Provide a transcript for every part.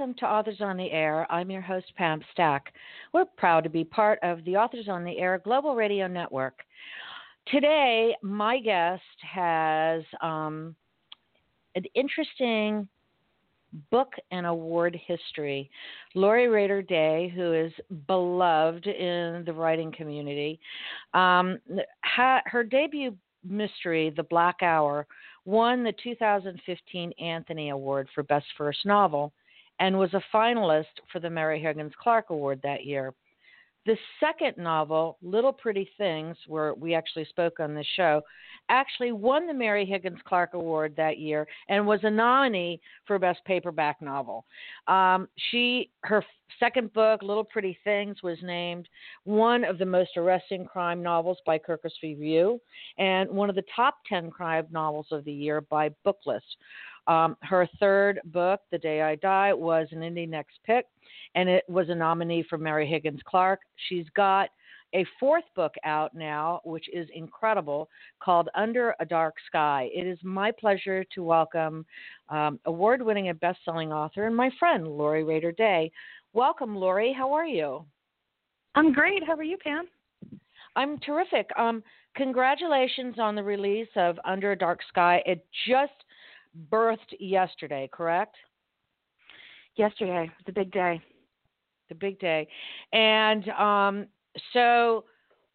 Welcome to Authors on the Air. I'm your host, Pam Stack. We're proud to be part of the Authors on the Air Global Radio Network. Today, my guest has um, an interesting book and award history. Lori Rader Day, who is beloved in the writing community, um, ha- her debut mystery, The Black Hour, won the 2015 Anthony Award for Best First Novel and was a finalist for the Mary Higgins Clark Award that year. The second novel, Little Pretty Things, where we actually spoke on this show, actually won the Mary Higgins Clark Award that year and was a nominee for Best Paperback Novel. Um, she, her second book, Little Pretty Things, was named one of the most arresting crime novels by Kirkus Review and one of the top 10 crime novels of the year by Booklist. Um, her third book, The Day I Died, was an Indie Next Pick, and it was a nominee for Mary Higgins Clark. She's got a fourth book out now, which is incredible, called Under a Dark Sky. It is my pleasure to welcome um, award winning and best selling author and my friend, Lori Rader Day. Welcome, Lori. How are you? I'm great. How are you, Pam? I'm terrific. Um, congratulations on the release of Under a Dark Sky. It just birthed yesterday, correct? Yesterday a big day. The big day, and um, so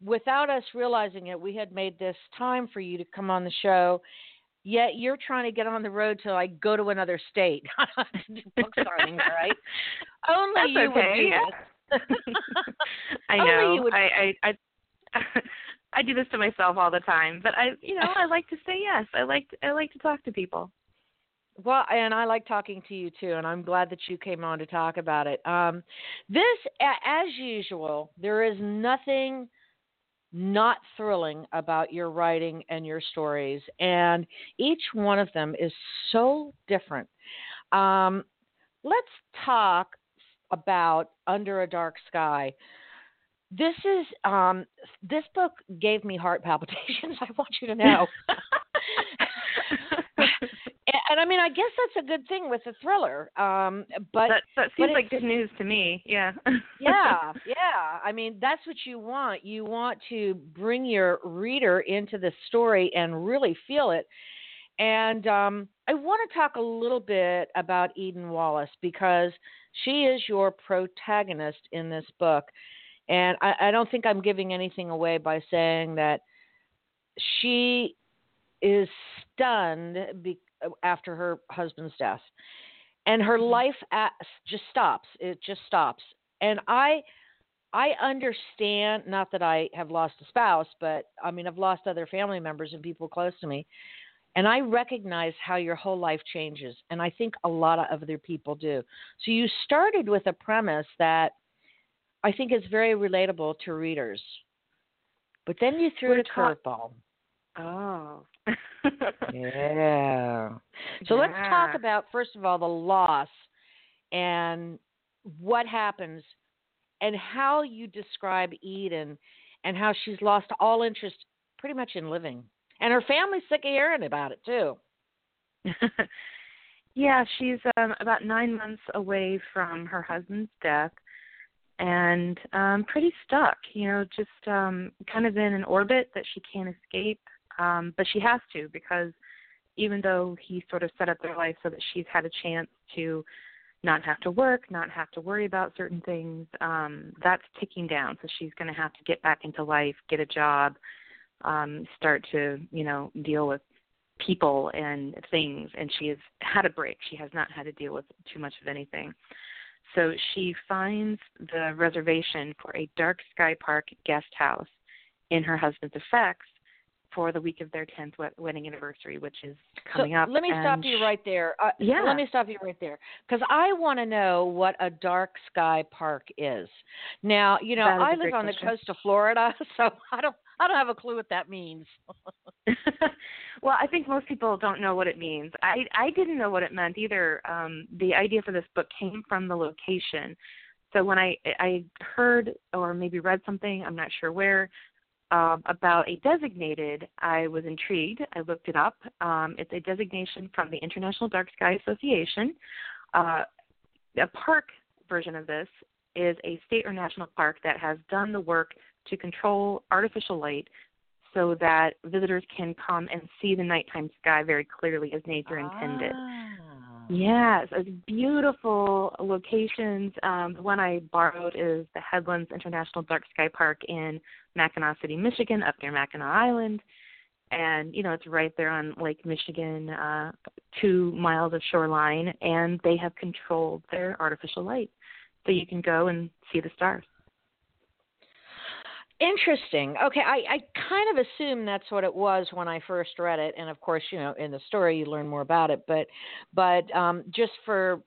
without us realizing it, we had made this time for you to come on the show. Yet you're trying to get on the road to like go to another state book signings, right? Only That's you okay, would do yeah. this. I know. would- I, I I I do this to myself all the time, but I you know I like to say yes. I like I like to talk to people. Well, and I like talking to you too, and I'm glad that you came on to talk about it. Um, this, as usual, there is nothing not thrilling about your writing and your stories, and each one of them is so different. Um, let's talk about Under a Dark Sky. This is um, this book gave me heart palpitations. I want you to know. and, I mean, I guess that's a good thing with a thriller. Um, but that that but seems like good news to me. Yeah. yeah, yeah. I mean, that's what you want. You want to bring your reader into the story and really feel it. And um, I want to talk a little bit about Eden Wallace because she is your protagonist in this book. And I, I don't think I'm giving anything away by saying that she is stunned be, after her husband's death. And her Mhm. life at, just stops. It just stops. And I I understand not that I have lost a spouse, but I mean I've lost other family members and people close to me. And I recognize how your whole life changes. And I think a lot of other people do. So you started with a premise that I think is very relatable to readers. But then you threw We're a ta- curveball. oh. Yeah. So let's talk about first of all the loss and what happens and how you describe Eden and how she's lost all interest pretty much in living. And her family's sick of hearing about it too. yeah, she's um about nine months away from her husband's death and um pretty stuck, you know, just um kind of in an orbit that she can't escape. Um, but she has to because even though he sort of set up their life so that she's had a chance to not have to work, not have to worry about certain things, um, that's ticking down. So she's going to have to get back into life, get a job, um, start to, you know, deal with people and things. And she has had a break. She has not had to deal with too much of anything. So she finds the reservation for a Dark Sky Park guest house in her husband's effects for the week of their 10th wedding anniversary, which is coming so up. let me stop you right there. Uh, Yeah. Let me stop you right there because I want to know what a dark sky park is. Now, you know, That is a I live on the coast of Florida, so I don't I don't have a clue what that means. well, I think most people don't know what it means. I I didn't know what it meant either. Um, the idea for this book came from the location. So when I I heard or maybe read something, I'm not sure where, um, about a designated, I was intrigued. I looked it up. Um, it's a designation from the International Dark Sky Association. uh, a park version of this is a state or national park that has done the work to control artificial light so that visitors can come and see the nighttime sky very clearly as nature intended. Yes, it's beautiful locations. Um, the one I borrowed is the Headlands International Dark Sky Park in Mackinaw City, Michigan, up near Mackinac Island. And, you know, it's right there on Lake Michigan, uh, two miles of shoreline, and they have controlled their artificial light. So you can go and see the stars. Interesting. Okay, I, I kind of assumed that's what it was when I first read it, and of course, you know, in the story you learn more about it. But, but um, just for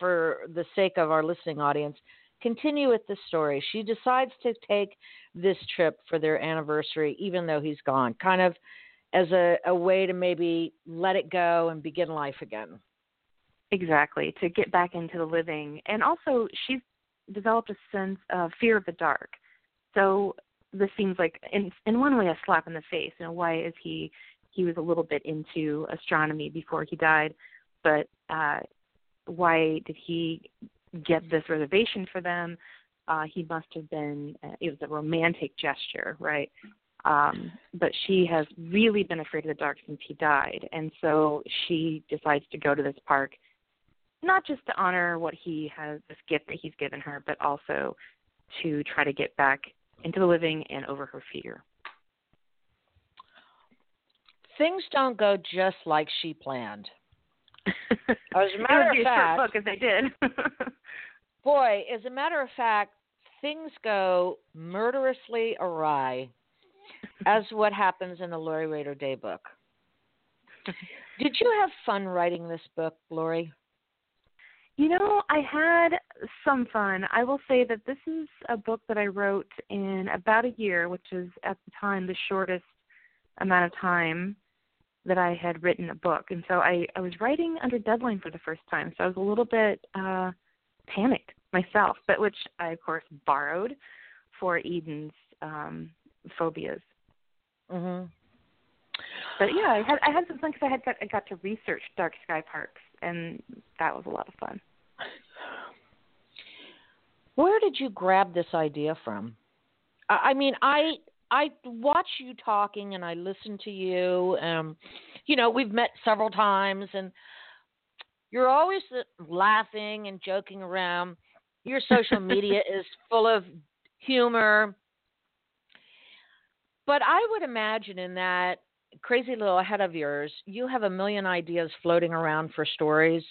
for the sake of our listening audience, continue with the story. She decides to take this trip for their anniversary, even though he's gone, kind of as a, a way to maybe let it go and begin life again. Exactly, to get back into the living. And also, she's developed a sense of fear of the dark so this seems like in in one way a slap in the face. You know why is he he was a little bit into astronomy before he died but uh why did he get this reservation for them? Uh he must have been uh, it was a romantic gesture right? Um but she has really been afraid of the dark since he died. And so she decides to go to this park not just to honor what he has this gift that he's given her but also to try to get back into the living and over her fear. Things don't go just like she planned. As a matter of fact, book if they did. boy, as a matter of fact, things go murderously awry, as what happens in the Lori Rader Day book. Did you have fun writing this book, Lori? You know, I had some fun. I will say that this is a book that I wrote in about a year, which is at the time the shortest amount of time that I had written a book. And so I, I was writing under deadline for the first time. So I was a little bit uh panicked myself, but which I of course borrowed for Eden's um phobias. Mhm. But yeah, I had I had some fun because I had got I got to research dark sky parks and that was a lot of fun. Where did you grab this idea from? I mean, I I watch you talking and I listen to you. Um, you know, we've met several times, and you're always laughing and joking around. Your social media is full of humor. But I would imagine in that crazy little head of yours, you have a million ideas floating around for stories.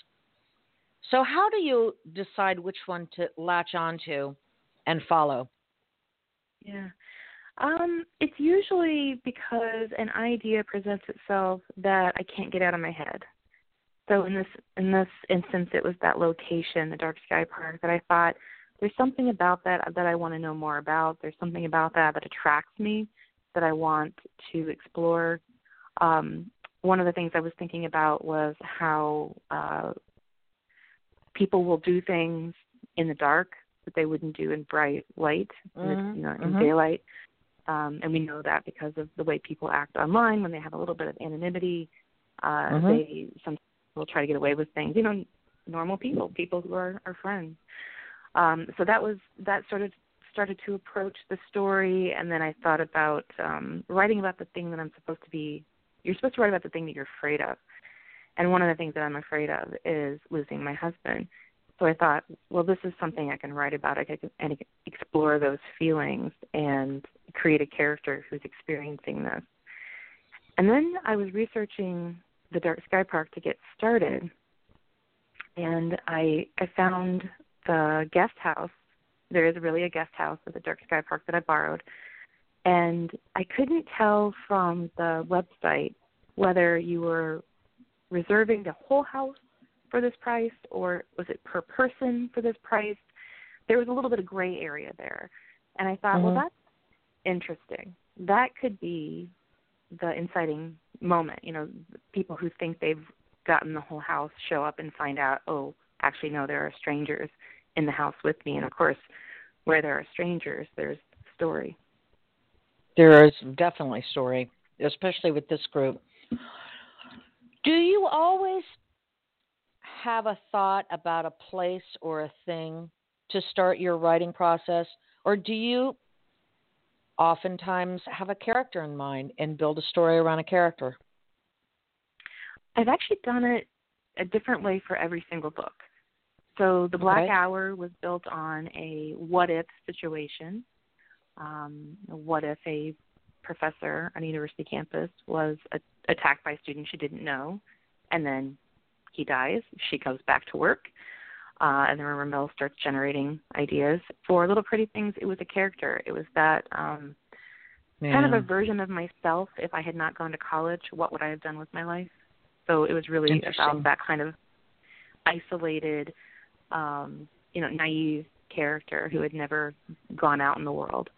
So, how do you decide which one to latch onto and follow? Yeah. Um, it's usually because an idea presents itself that I can't get out of my head. So in this in this instance, it was that location, the Dark Sky Park, that I thought there's something about that that I want to know more about. There's something about that that attracts me that I want to explore um, one of the things I was thinking about was how uh, people will do things in the dark that they wouldn't do in bright light, mm-hmm. you know, in mm-hmm. daylight. Um, and we know that because of the way people act online when they have a little bit of anonymity. Uh, mm-hmm. They sometimes will try to get away with things. You know, normal people, people who are, are friends. Um, so that was that sort of started to approach the story, and then I thought about um, writing about the thing that I'm supposed to be you're supposed to write about the thing that you're afraid of. And one of the things that I'm afraid of is losing my husband. So I thought, well, this is something I can write about. I can and explore those feelings and create a character who's experiencing this. And then I was researching the Dark Sky Park to get started, and I I found the guest house. There is really a guest house at the Dark Sky Park that I borrowed, and I couldn't tell from the website whether you were reserving the whole house for this price or was it per person for this price. There was a little bit of gray area there. And I thought, mm-hmm. well, that's interesting. That could be the inciting moment. You know, people who think they've gotten the whole house show up and find out, oh, actually, no, there are strangers in the house with me. And of course, where there are strangers, there's story. There is definitely story, especially with this group. Do you always have a thought about a place or a thing to start your writing process, or do you oftentimes have a character in mind and build a story around a character? I've actually done it a different way for every single book. So the Black okay. Hour was built on a what if situation. Um, what if a professor on a university campus was a- attacked by a student she didn't know, and then he dies. She goes back to work, uh, and then Rumor Mill starts generating ideas for Little Pretty Things. It was a character. It was that um, yeah. kind of a version of myself. If I had not gone to college, what would I have done with my life? So it was really about that kind of isolated, um, you know, naive character who had never gone out in the world.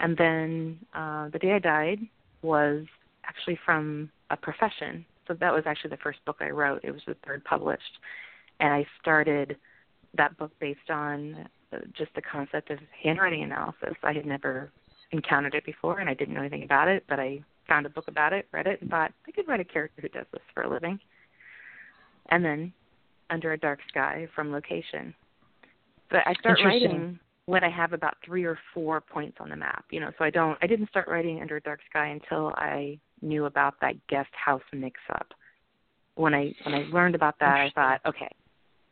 And then uh, the day I died was actually from a profession. So that was actually the first book I wrote. It was the third published, and I started that book based on uh, just the concept of handwriting analysis. I had never encountered it before, and I didn't know anything about it, but I found a book about it, read it, and thought I could write a character who does this for a living. And then Under a Dark Sky from Location. But I start writing when I have about three or four points on the map. You know, so I don't I didn't start writing Under a Dark Sky until I knew about that guest house mix up. When I when I learned about that I thought, okay,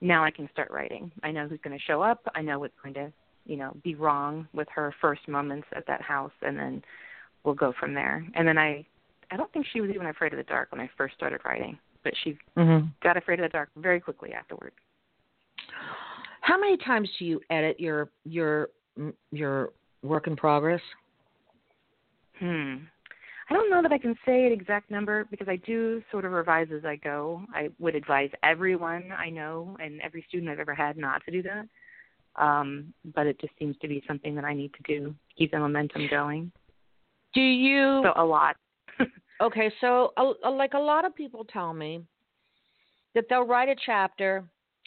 now I can start writing. I know who's gonna show up, I know what's going to, you know, be wrong with her first moments at that house and then we'll go from there. And then I I don't think she was even afraid of the dark when I first started writing, but she mm-hmm. got afraid of the dark very quickly afterward. How many times do you edit your your your work in progress? Hmm. I don't know that I can say an exact number because I do sort of revise as I go. I would advise everyone I know and every student I've ever had not to do that. Um, but it just seems to be something that I need to do, keep the momentum going. Do you? So a lot. okay, so uh, like a lot of people tell me that they'll write a chapter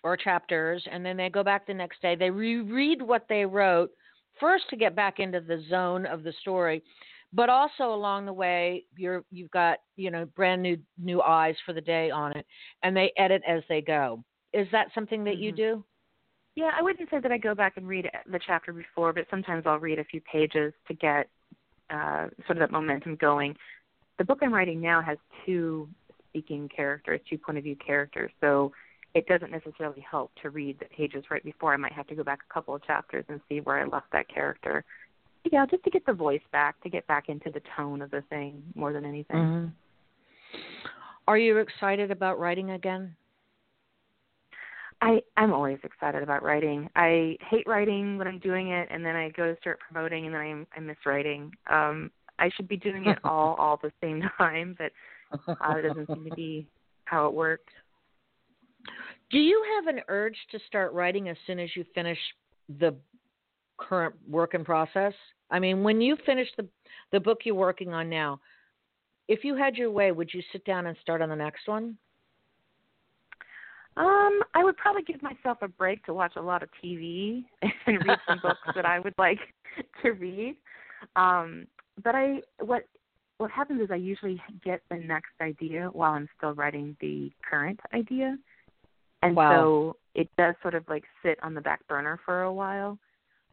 or chapters and then they go back the next day. They reread what they wrote first to get back into the zone of the story, but also along the way you're you've got you know brand new new eyes for the day on it, and they edit as they go. Is that something that mm-hmm. you do? Yeah, I wouldn't say that I go back and read the chapter before, but sometimes I'll read a few pages to get uh, sort of that momentum going. The book I'm writing now has two speaking characters, two point of view characters, so it doesn't necessarily help to read the pages right before. I might have to go back a couple of chapters and see where I left that character. Yeah, just to get the voice back, to get back into the tone of the thing more than anything. Mm-hmm. Are you excited about writing again? I I'm always excited about writing. I hate writing when I'm doing it, and then I go to start promoting, and then I I miss writing. Um, I should be doing it all all at the same time, but uh, it doesn't seem to be how it works. Do you have an urge to start writing as soon as you finish the current work in process? I mean, when you finish the the book you're working on now, if you had your way, would you sit down and start on the next one? Um, I would probably give myself a break to watch a lot of TV and read some books that I would like to read. Um, but I what what happens is I usually get the next idea while I'm still writing the current idea. And wow. so it does sort of like sit on the back burner for a while.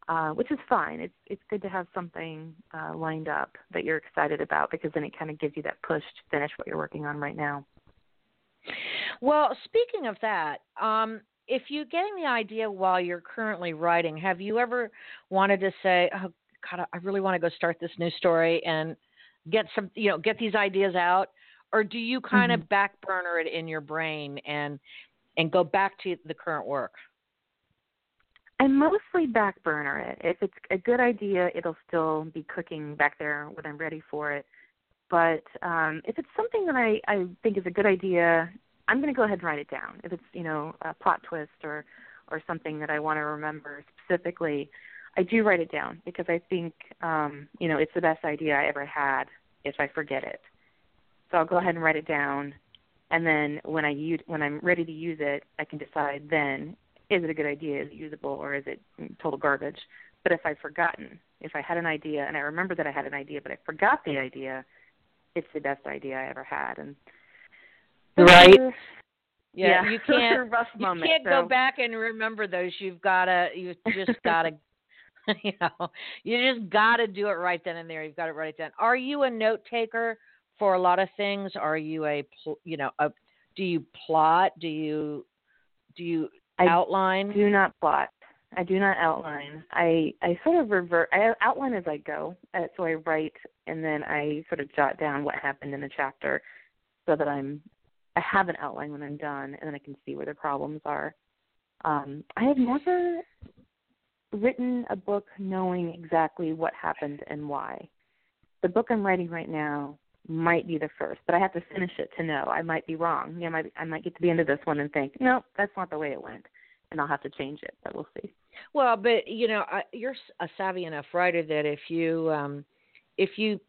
Uh, which is fine. It's it's good to have something uh, lined up that you're excited about because then it kind of gives you that push to finish what you're working on right now. Well, speaking of that, um, if you're getting the idea while you're currently writing, have you ever wanted to say, "Oh God, I really want to go start this new story and get some, you know, get these ideas out," or do you kind mm-hmm. of back burner it in your brain and and go back to the current work? I mostly back burner it. If it's a good idea, it'll still be cooking back there when I'm ready for it. But um, if it's something that I, I think is a good idea, I'm going to go ahead and write it down. If it's you know a plot twist or or something that I want to remember specifically, I do write it down because I think um, you know it's the best idea I ever had if I forget it. So I'll go ahead and write it down, and then when I use when I'm ready to use it, I can decide then is it a good idea, is it usable, or is it total garbage. But if I've forgotten, if I had an idea and I remember that I had an idea, but I forgot the idea, it's the best idea I ever had. And right. Yeah, yeah. you can't. you moment. can't so. go back and remember those. You've gotta. You just gotta. you know, you just gotta do it right then and there. You've got to write it down. Are you a note taker for a lot of things? Are you a, you know, a, do you plot? Do you, do you I outline? do not plot. I do not outline. I I sort of revert. I outline as I go. Uh, so I write and then I sort of jot down what happened in the chapter, so that I'm I have an outline when I'm done, and then I can see where the problems are. Um, I have never written a book knowing exactly what happened and why. The book I'm writing right now might be the first, but I have to finish it to know. I might be wrong. Yeah, I might I might get to the end of this one and think, no, that's not the way it went, and I'll have to change it. But we'll see. Well, but you know, I, you're a savvy enough writer that if you, um, if you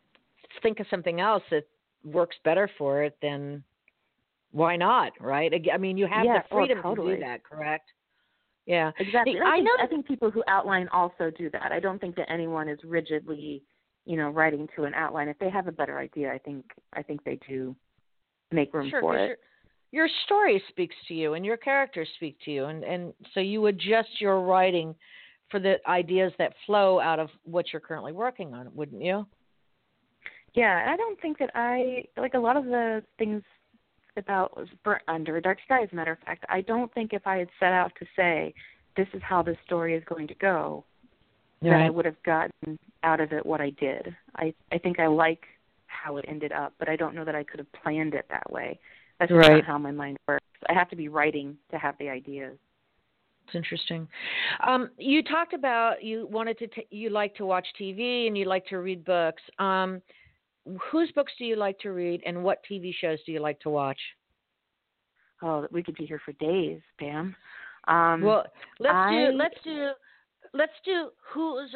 think of something else that works better for it, then why not, right? I mean, you have Yeah, the oh, freedom to totally. do that, correct? Yeah. Exactly. And I, I think, know I think people who outline also do that. I don't think that anyone is rigidly, you know, writing to an outline. If they have a better idea, I think I think they do make room sure, for it. Your, your story speaks to you, and your characters speak to you, and and so you adjust your writing for the ideas that flow out of what you're currently working on, wouldn't you? Yeah, and I don't think that I like a lot of the things about burnt under a dark sky. As a matter of fact, I don't think if I had set out to say this is how this story is going to go, that I would have gotten out of it what I did. I I think I like how it ended up, but I don't know that I could have planned it that way. That's Right. not how my mind works. I have to be writing to have the ideas. It's interesting. Um, you talked about you wanted to t- you like to watch TV and you like to read books. Um, whose books do you like to read, and what TV shows do you like to watch? Oh, we could be here for days, Pam. Um, well, let's I- do let's do let's do who's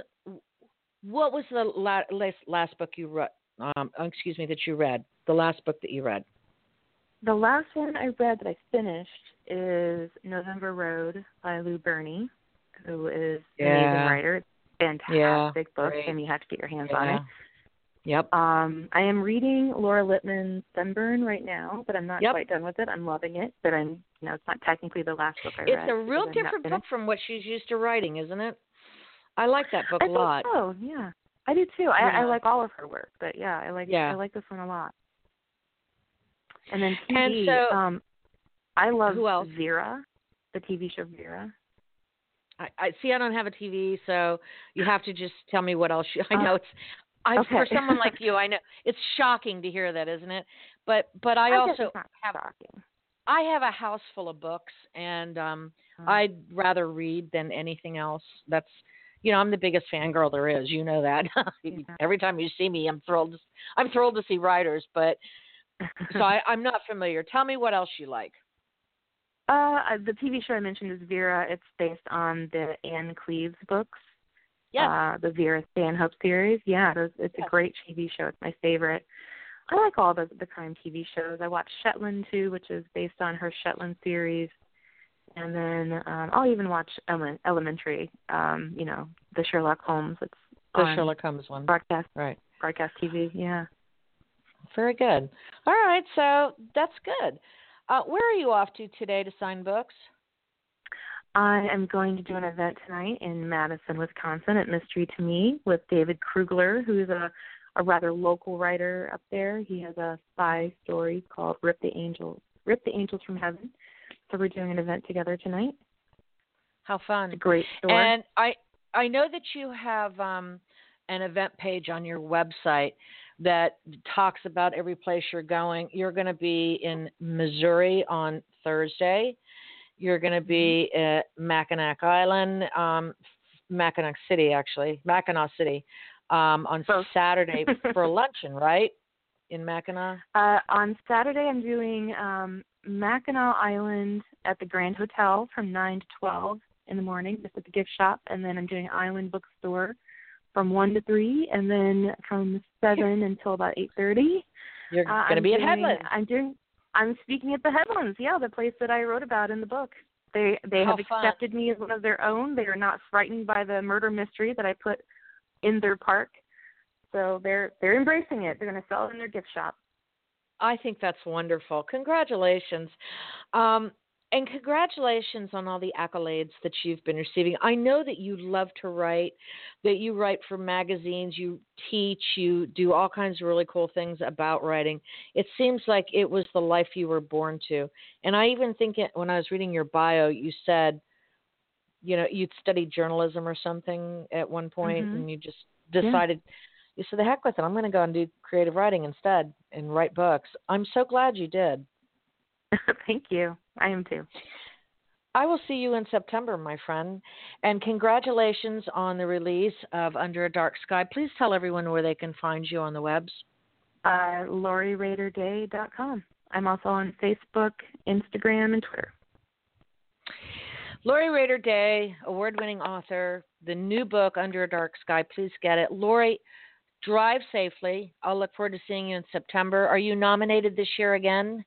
what was the la- last last book you read? Um, oh, excuse me, that you read. The last book that you read. The last one I read that I finished is November Road by Lou Berney, who is an amazing writer. It's fantastic book, great. and you have to get your hands on it. Yep. Um, I am reading Laura Lippman's Sunburn right now, but I'm not Yep. quite done with it. I'm loving it, but I'm you know it's not technically the last book I read. It's a real because I'm not different book from what she's used to writing, isn't it? I like that book I a lot. think so. Yeah, I do too. I, Yeah. I like all of her work, but yeah, I like Yeah. I like this one a lot. And then And TV, so- um, I love Who else? Vera, the TV show Vera. I, I see. I don't have a TV, so you have to just tell me what else. You, I Uh, know it's. I, For someone like you, I know it's shocking to hear that, isn't it? But but I, guess also have shocking. I have a house full of books, and um Mm. I'd rather read than anything else. That's you know I'm the biggest fangirl there is. You know that. Yeah. Every time you see me, I'm thrilled. To, I'm thrilled to see writers, but so I, I'm not familiar. Tell me what else you like. Uh, the TV show I mentioned is Vera. It's based on the Ann Cleeves books. Yes. Uh, the Vera Stanhope series. Yeah, it's, it's Yes. a great TV show. It's my favorite. I like all the the crime TV shows. I watch Shetland too, which is based on her Shetland series. And then um I'll even watch Ele- Elementary. Um, you know, the Sherlock Holmes. It's the Sherlock Holmes one. broadcast Right. broadcast TV. Yeah. Very good. All right, so that's good. Uh, where are you off to today to sign books? I am going to do an event tonight in Madison, Wisconsin at Mystery to Me with David Krugler, who's a, a rather local writer up there. He has a spy story called Rip the Angels Rip the Angels from Heaven. So we're doing an event together tonight. How fun! Great story. And I I know that you have um, an event page on your website that talks about every place you're going. You're going to be in Missouri on Thursday. You're going to be at Mackinac Island, um, Mackinaw City, actually, Mackinaw City, um, on. Saturday for luncheon, right? In Mackinac. Uh, on Saturday, I'm doing um, Mackinac Island at the Grand Hotel from 9 to 12 in the morning, just at the gift shop. And then I'm doing Island Bookstore from 1 to 3. And then from 7 until about 8.30. You're Uh, going to be at Headlands. I'm doing. I'm speaking at the Headlands. Yeah, the place that I wrote about in the book. They they How have fun. accepted me as one of their own. They are not frightened by the murder mystery that I put in their park. So they're they're embracing it. They're going to sell it in their gift shop. I think that's wonderful. Congratulations. Um, and congratulations on all the accolades that you've been receiving. I know that you love to write, that you write for magazines, you teach, you do all kinds of really cool things about writing. It seems like it was the life you were born to. And I even think it, when I was reading your bio, you said, you know, you'd studied journalism or something at one point mm-hmm. and you just decided. Yeah you said, the heck with it. I'm going to go and do creative writing instead and write books. I'm so glad you did. Thank you. I am too. I will see you in September, my friend. And congratulations on the release of Under a Dark Sky. Please tell everyone where they can find you on the webs. Uh, LoriRaderDay.com. I'm also on Facebook, Instagram, and Twitter. Lori Rader Day, award winning author, the new book, Under a Dark Sky. Please get it. Lori, drive safely. I'll look forward to seeing you in September. Are you nominated this year again?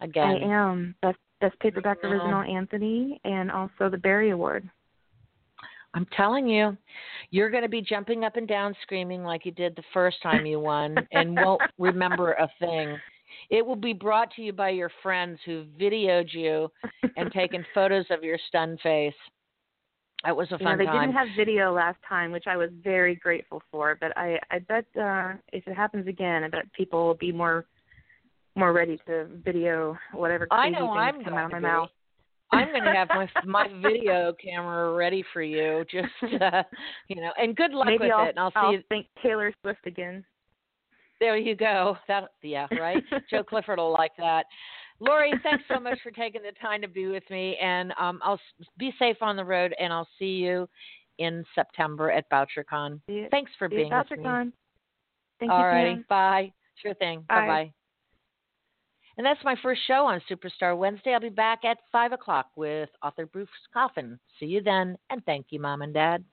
Again. I am. Best, best paperback oh. original Anthony and also the Barry Award. I'm telling you, you're going to be jumping up and down screaming like you did the first time you won and won't remember a thing. It will be brought to you by your friends who videoed you and taken photos of your stunned face. It was a fun yeah, they time. didn't have video last time, which I was very grateful for. But I, I bet uh, if it happens again, I bet people will be more, more ready to video whatever crazy I know things I'm come out of my be. mouth. I'm going to have my my video camera ready for you. Just uh, you know, and good luck Maybe with I'll, it. And I'll see I'll you. think Taylor Swift again. There you go. That yeah, right. Joe Clifford will like that. Lori, thanks so much for taking the time to be with me, and um, I'll be safe on the road, and I'll see you in September at BoucherCon. Thanks for being with BoucherCon. me. Thank All righty, bye. Sure thing. Bye bye. And that's my first show on Superstar Wednesday. I'll be back at 5 o'clock with author Bruce Coffin. See you then, and thank you, Mom and Dad.